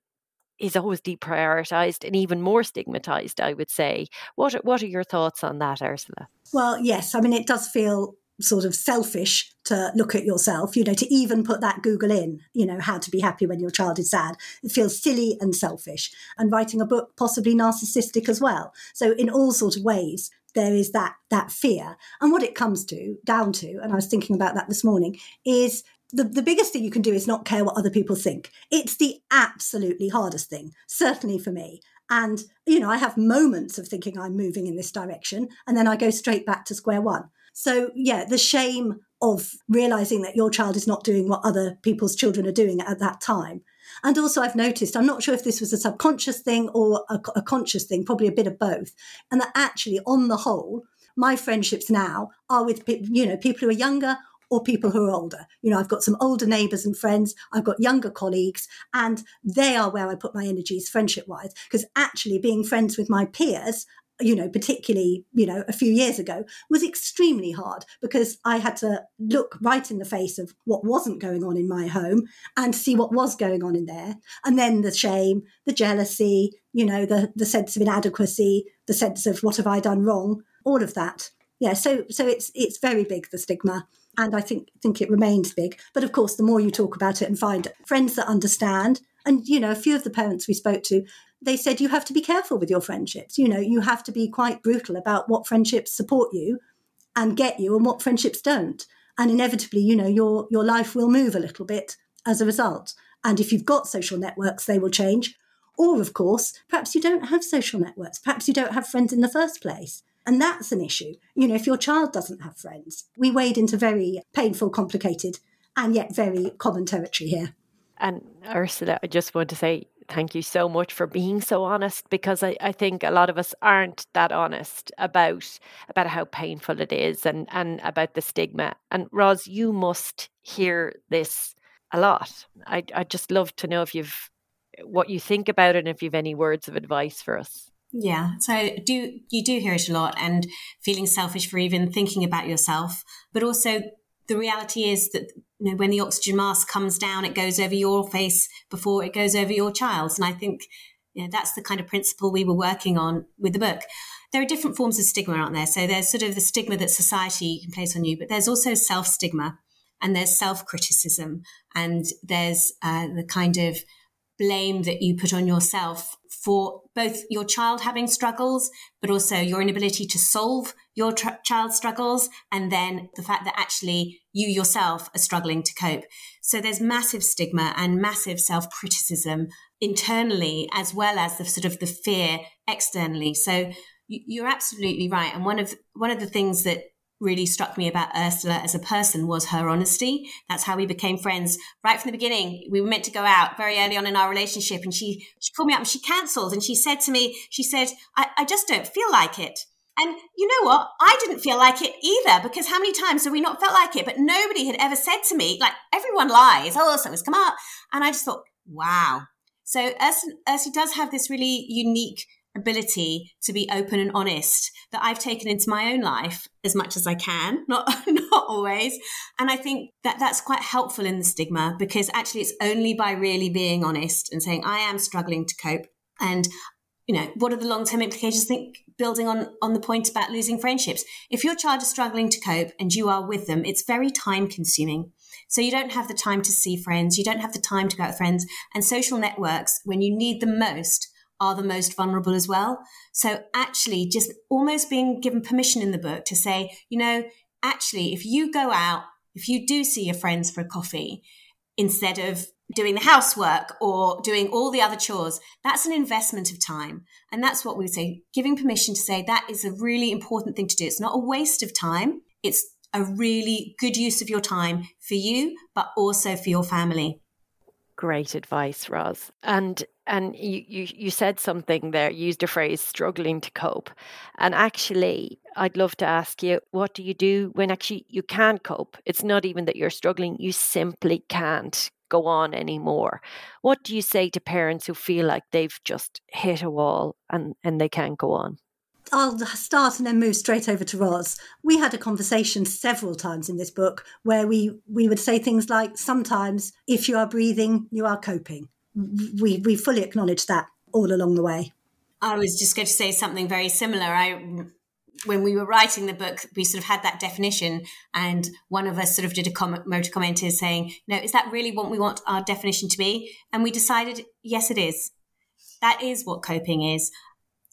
[SPEAKER 2] is always deprioritized and even more stigmatized, I would say. What what are your thoughts on that, Ursula?
[SPEAKER 4] Well, yes. I mean, it does feel sort of selfish to look at yourself, you know, to even put that Google in, you know, how to be happy when your child is sad. It feels silly and selfish. And writing a book, possibly narcissistic as well. So in all sorts of ways, there is that that fear. And what it comes to down to, and I was thinking about that this morning, is the, the biggest thing you can do is not care what other people think. It's the absolutely hardest thing, certainly for me. And, you know, I have moments of thinking I'm moving in this direction, and then I go straight back to square one. So, yeah, the shame of realizing that your child is not doing what other people's children are doing at that time. And also, I've noticed, I'm not sure if this was a subconscious thing or a, a conscious thing, probably a bit of both. And that actually, on the whole, my friendships now are with you know people who are younger or people who are older. You know, I've got some older neighbors and friends, I've got younger colleagues, and they are where I put my energies friendship wise. Because actually, being friends with my peers you know, particularly, you know, a few years ago, was extremely hard because I had to look right in the face of what wasn't going on in my home and see what was going on in there. And then the shame, the jealousy, you know, the, the sense of inadequacy, the sense of what have I done wrong, all of that. Yeah, so so it's it's very big the stigma, and I think think it remains big. But of course, the more you talk about it and find friends that understand, and you know, a few of the parents we spoke to they said you have to be careful with your friendships. You know, you have to be quite brutal about what friendships support you and get you and what friendships don't. And inevitably, you know, your your life will move a little bit as a result. And if you've got social networks, they will change. Or, of course, perhaps you don't have social networks. Perhaps you don't have friends in the first place. And that's an issue. You know, if your child doesn't have friends, we wade into very painful, complicated, and yet very common territory here.
[SPEAKER 2] And Ursula, I just want to say thank you so much for being so honest because I, I think a lot of us aren't that honest about about how painful it is and, and about the stigma. And Roz, you must hear this a lot. I I just love to know if you've what you think about it and if you've any words of advice for us.
[SPEAKER 3] Yeah, so do you do hear it a lot and feeling selfish for even thinking about yourself, but also the reality is that you know, when the oxygen mask comes down, it goes over your face before it goes over your child's. And I think you know, that's the kind of principle we were working on with the book. There are different forms of stigma, aren't there? So there's sort of the stigma that society can place on you, but there's also self stigma and there's self criticism and there's uh, the kind of blame that you put on yourself for both your child having struggles, but also your inability to solve your tr- child's struggles, and then the fact that actually you yourself are struggling to cope. So there's massive stigma and massive self criticism internally, as well as the sort of the fear externally. So you're absolutely right. And one of one of the things that really struck me about Ursula as a person was her honesty. That's how we became friends right from the beginning. We were meant to go out very early on in our relationship and she, she called me up and she cancelled and she said to me, she said, I, I just don't feel like it. And you know what? I didn't feel like it either because how many times have we not felt like it? But nobody had ever said to me, like everyone lies. Oh, something's come up. And I just thought, wow. So Ursula, Ursula does have this really unique ability to be open and honest that I've taken into my own life as much as I can, not not always. And I think that that's quite helpful in the stigma because actually it's only by really being honest and saying I am struggling to cope. And you know what are the long-term implications? I think building on on the point about losing friendships. If your child is struggling to cope and you are with them it's very time consuming so you don't have the time to see friends. You don't have the time to go out with friends. And social networks when you need them most are the most vulnerable as well. So actually, just almost being given permission in the book to say, you know, actually, if you go out, if you do see your friends for a coffee, instead of doing the housework or doing all the other chores, that's an investment of time. And that's what we say, giving permission to say that is a really important thing to do. It's not a waste of time. It's a really good use of your time for you, but also for your family.
[SPEAKER 2] Great advice, Roz. And and you, you you said something there, used a phrase struggling to cope. And actually, I'd love to ask you, what do you do when actually you can't cope? It's not even that you're struggling, you simply can't go on anymore. What do you say to parents who feel like they've just hit a wall and, and they can't go on?
[SPEAKER 4] I'll start and then move straight over to Roz. We had a conversation several times in this book where we, we would say things like, sometimes if you are breathing, you are coping. We, we fully acknowledge that all along the way.
[SPEAKER 3] I was just going to say something very similar. I when we were writing the book, we sort of had that definition, and one of us sort of did a comment, motor comment is saying, "No, is that really what we want our definition to be?" And we decided, yes, it is. That is what coping is.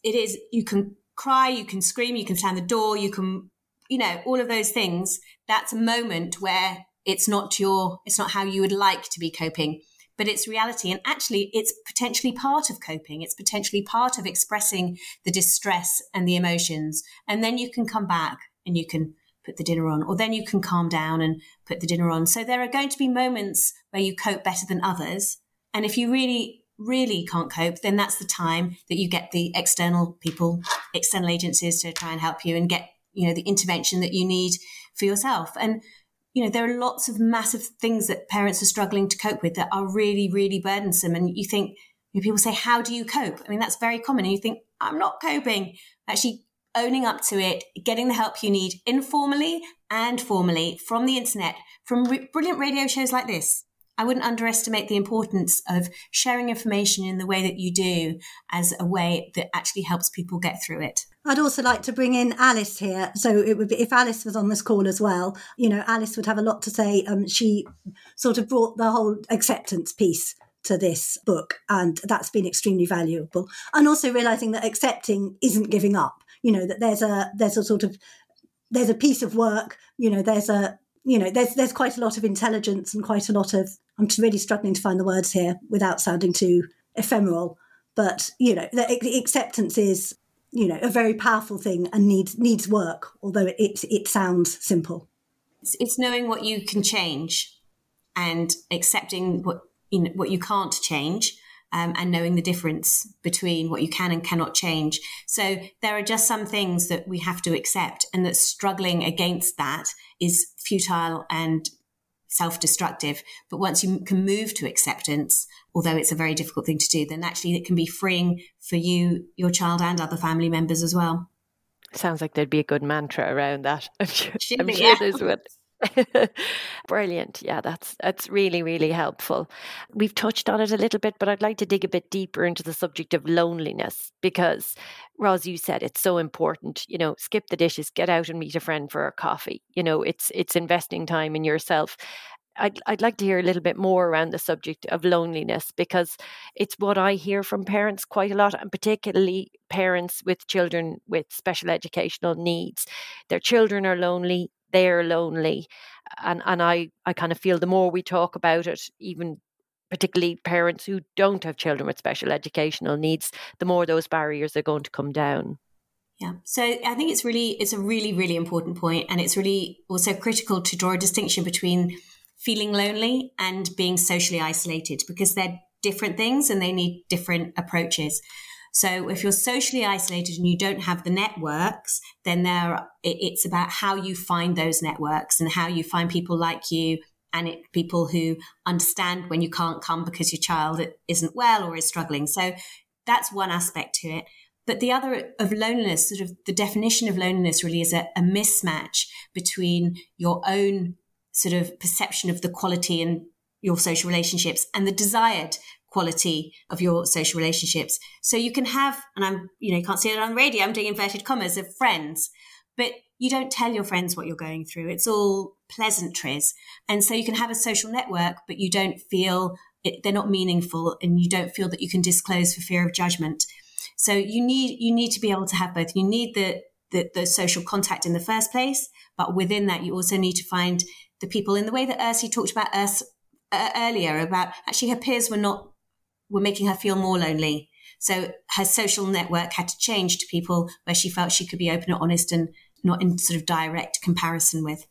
[SPEAKER 3] It is. You can cry, you can scream, you can slam the door, you can, you know, all of those things. That's a moment where it's not your, it's not how you would like to be coping, but it's reality. And actually, it's potentially part of coping. It's potentially part of expressing the distress and the emotions. And then you can come back and you can put the dinner on, or then you can calm down and put the dinner on. So there are going to be moments where you cope better than others. And if you really really can't cope, then that's the time that you get the external people, external agencies to try and help you and get, you know, the intervention that you need for yourself. And, you know, there are lots of massive things that parents are struggling to cope with that are really, really burdensome. And you think, you know, people say, how do you cope? I mean, that's very common. And you think, I'm not coping. Actually, owning up to it, getting the help you need informally and formally from the internet, from re- brilliant radio shows like this. I wouldn't underestimate the importance of sharing information in the way that you do as a way that actually helps people get through it.
[SPEAKER 4] I'd also like to bring in Alice here. So it would be if Alice was on this call as well. You know, Alice would have a lot to say. Um, she sort of brought the whole acceptance piece to this book, and that's been extremely valuable. And also realizing that accepting isn't giving up. You know that there's a there's a sort of there's a piece of work. You know, there's a you know, there's there's quite a lot of intelligence and quite a lot of. I'm really struggling to find the words here without sounding too ephemeral. But you know, the acceptance is you know a very powerful thing and needs needs work. Although it it, it sounds simple.
[SPEAKER 3] It's, it's knowing what you can change and accepting what you know, what you can't change um, and knowing the difference between what you can and cannot change. So there are just some things that we have to accept, and that struggling against that is futile and self destructive. But once you can move to acceptance, although it's a very difficult thing to do, then actually it can be freeing for you, your child, and other family members as well.
[SPEAKER 2] Sounds like there'd be a good mantra around that. I'm sure, I'm
[SPEAKER 3] sure
[SPEAKER 2] yeah. there's one. Brilliant. Yeah, that's that's really really helpful. We've touched on it a little bit, but I'd like to dig a bit deeper into the subject of loneliness because Roz you said it's so important, you know, skip the dishes, get out and meet a friend for a coffee. You know, it's it's investing time in yourself. I'd, I'd like to hear a little bit more around the subject of loneliness because it's what I hear from parents quite a lot, and particularly parents with children with special educational needs. Their children are lonely, they're lonely. And and I, I kind of feel the more we talk about it, even particularly parents who don't have children with special educational needs, the more those barriers are going to come down.
[SPEAKER 3] Yeah. So I think it's really it's a really, really important point and it's really also critical to draw a distinction between feeling lonely and being socially isolated because they're different things and they need different approaches. So if you're socially isolated and you don't have the networks, then there it's about how you find those networks and how you find people like you and it, people who understand when you can't come because your child isn't well or is struggling. So that's one aspect to it. But the other of loneliness, sort of the definition of loneliness really is a, a mismatch between your own sort of perception of the quality in your social relationships and the desired quality of your social relationships. So you can have, and I'm, you know, you can't see it on the radio, I'm doing inverted commas of friends, but you don't tell your friends what you're going through. It's all pleasantries. And so you can have a social network, but you don't feel it, they're not meaningful and you don't feel that you can disclose for fear of judgment. So you need, you need to be able to have both. You need the, the, the social contact in the first place, but within that, you also need to find the people in the way that Ursi talked about us uh, earlier about actually her peers were not were making her feel more lonely. So her social network had to change to people where she felt she could be open and honest and not in sort of direct comparison with.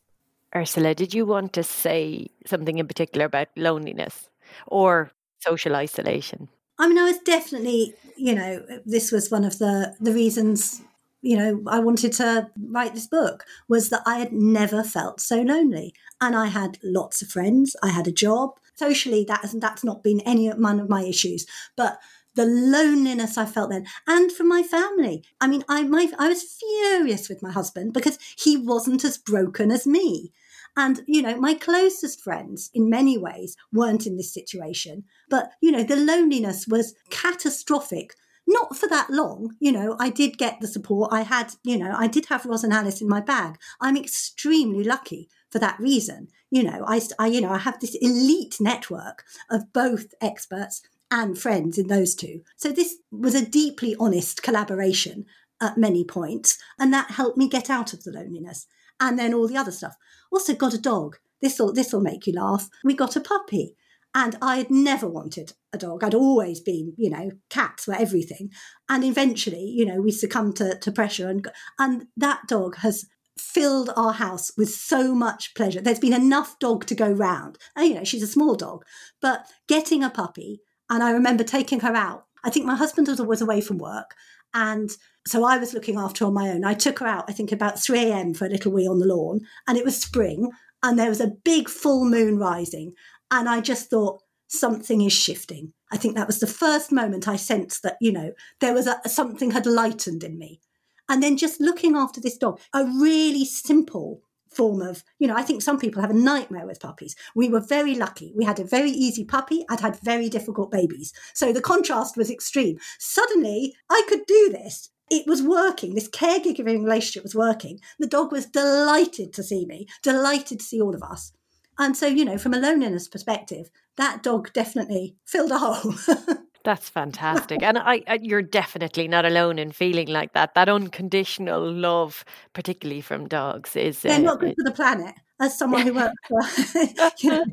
[SPEAKER 2] Ursula, did you want to say something in particular about loneliness or social isolation?
[SPEAKER 4] I mean, I was definitely, you know, this was one of the the reasons, you know, I wanted to write this book was that I had never felt so lonely, and I had lots of friends. I had a job socially that has, that's not been any one of my issues but the loneliness I felt then, and from my family. I mean, I my I was furious with my husband because he wasn't as broken as me. And, you know, my closest friends in many ways weren't in this situation. But, you know, the loneliness was catastrophic. Not for that long, you know, I did get the support. I had, you know, I did have Roz and Alice in my bag. I'm extremely lucky for that reason. You know, I, I, you know, I have this elite network of both experts and friends in those two. So this was a deeply honest collaboration at many points, and that helped me get out of the loneliness. And then all the other stuff. Also got a dog. This will this will make you laugh. We got a puppy. And I had never wanted a dog. I'd always been, you know, cats were everything. And eventually, you know, we succumbed to, to pressure and and that dog has filled our house with so much pleasure. There's been enough dog to go round. And, you know, she's a small dog, but getting a puppy, and I remember taking her out. I think my husband was always away from work. And so I was looking after on my own. I took her out, I think about 3 a.m. for a little wee on the lawn. And it was spring and there was a big full moon rising. And I just thought, something is shifting. I think that was the first moment I sensed that, you know, there was a, something had lightened in me. And then just looking after this dog, a really simple form of, you know, I think some people have a nightmare with puppies. We were very lucky. We had a very easy puppy. I'd had very difficult babies. So the contrast was extreme. Suddenly, I could do this. It was working. This caregiving relationship was working. The dog was delighted to see me, delighted to see all of us. And so, you know, from a loneliness perspective, that dog definitely filled a hole.
[SPEAKER 2] That's fantastic. and I, I, you're definitely not alone in feeling like that. That unconditional love, particularly from dogs, is.
[SPEAKER 4] They're uh, not good for the planet. As someone who works for, you know,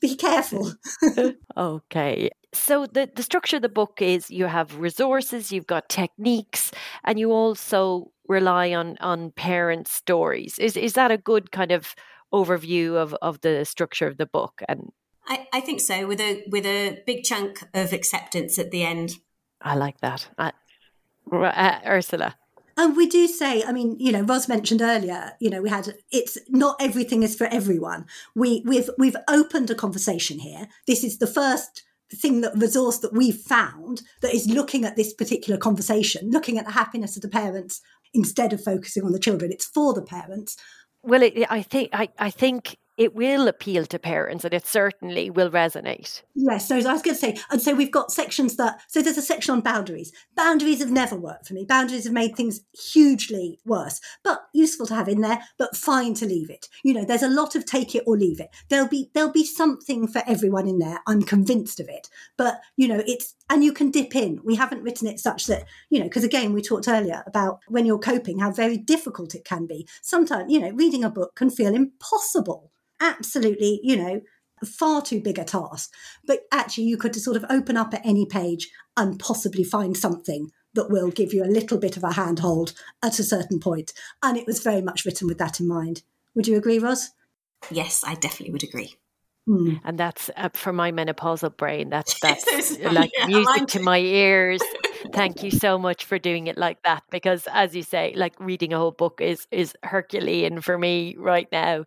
[SPEAKER 4] be careful.
[SPEAKER 2] okay. So the, the structure of the book is you have resources, you've got techniques, and you also rely on on parent stories. Is is that a good kind of overview of, of the structure of the book and
[SPEAKER 3] I, I think so, with a with a big chunk of acceptance at the end.
[SPEAKER 2] I like that, uh, Ursula.
[SPEAKER 4] And we do say, I mean, you know, Roz mentioned earlier, you know, we had it's not everything is for everyone. We we've we've opened a conversation here. This is the first thing that resource that we've found that is looking at this particular conversation, looking at the happiness of the parents instead of focusing on the children. It's for the parents.
[SPEAKER 2] Well, it, I think I, I think it will appeal to parents and it certainly will resonate.
[SPEAKER 4] Yes, so I was going to say, and so we've got sections that, so there's a section on boundaries. Boundaries have never worked for me. Boundaries have made things hugely worse, but useful to have in there, but fine to leave it. You know, there's a lot of take it or leave it. There'll be, there'll be something for everyone in there. I'm convinced of it. But, you know, it's, and you can dip in. We haven't written it such that, you know, because again, we talked earlier about when you're coping, how very difficult it can be. Sometimes, you know, reading a book can feel impossible absolutely, you know, far too big a task. But actually, you could sort of open up at any page and possibly find something that will give you a little bit of a handhold at a certain point. And it was very much written with that in mind. Would you agree, Roz?
[SPEAKER 3] Yes, I definitely would agree.
[SPEAKER 2] Mm. And that's uh, for my menopausal brain. That's that's like music to my ears. Thank you so much for doing it like that because, as you say, like reading a whole book is is Herculean for me right now.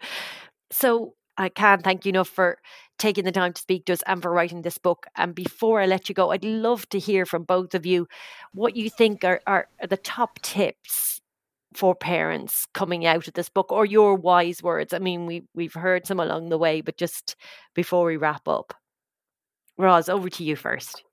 [SPEAKER 2] So I can't thank you enough for taking the time to speak to us and for writing this book. And before I let you go, I'd love to hear from both of you what you think are, are, the top tips for parents coming out of this book or your wise words. I mean, we, we've heard some along the way, but just before we wrap up, Roz, over to you first.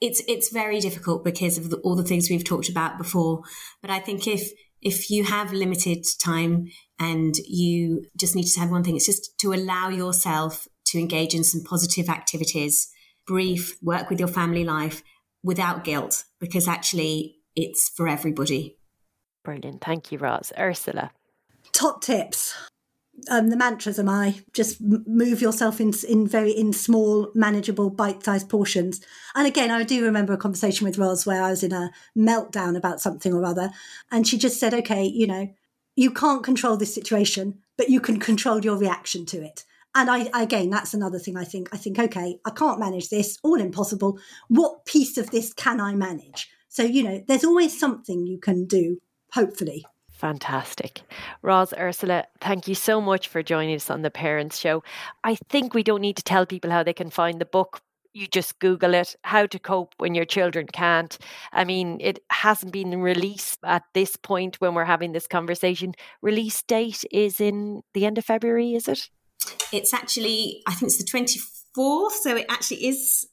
[SPEAKER 3] It's it's very difficult because of the, all the things we've talked about before. But I think if if you have limited time and you just need to have one thing, it's just to allow yourself to engage in some positive activities, brief, work with your family life without guilt, because actually it's for everybody.
[SPEAKER 2] Brilliant. Thank you, Roz. Ursula.
[SPEAKER 4] Top tips um, the mantras am I. Just move yourself in in very in small manageable bite-sized portions. And again I do remember a conversation with Roz where I was in a meltdown about something or other and she just said okay you know you can't control this situation but you can control your reaction to it. And I again that's another thing I think I think okay I can't manage this all impossible. What piece of this can I manage? So you know there's always something you can do hopefully
[SPEAKER 2] Fantastic. Roz, Ursula, thank you so much for joining us on the Parents Show. I think we don't need to tell people how they can find the book. You just Google it, how to cope when your children can't. I mean, it hasn't been released at this point when we're having this conversation. Release date is in the end of February, is it?
[SPEAKER 3] It's actually, I think it's the 24th. So it actually is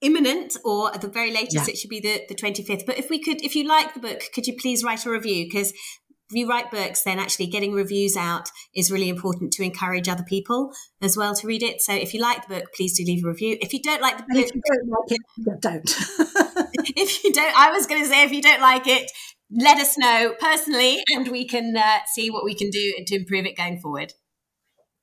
[SPEAKER 3] imminent or at the very latest yeah. it should be the, the 25th but if we could if you like the book could you please write a review because you write books, then actually getting reviews out is really important to encourage other people as well to read it. So if you like the book, please do leave a review. If you don't like the book,
[SPEAKER 4] if you don't like it, don't.
[SPEAKER 3] if you don't, I was going to say, if you don't like it, let us know personally, and we can uh, see what we can do to improve it going forward.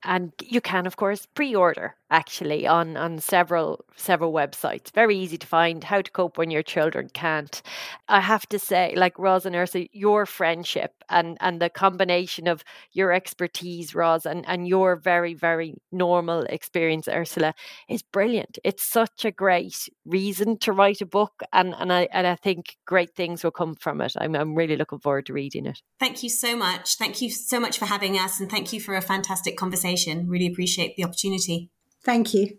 [SPEAKER 2] And you can, of course, pre-order actually on on several several websites. Very easy to find how to cope when your children can't. I have to say, like Roz and Ursula, your friendship and and the combination of your expertise, Roz, and and your very very normal experience, Ursula, is brilliant. It's such a great reason to write a book, and and I and I think great things will come from it. I'm I'm really looking forward to reading it.
[SPEAKER 3] Thank you so much. Thank you so much for having us, and thank you for a fantastic conversation. Really appreciate the opportunity.
[SPEAKER 4] Thank you.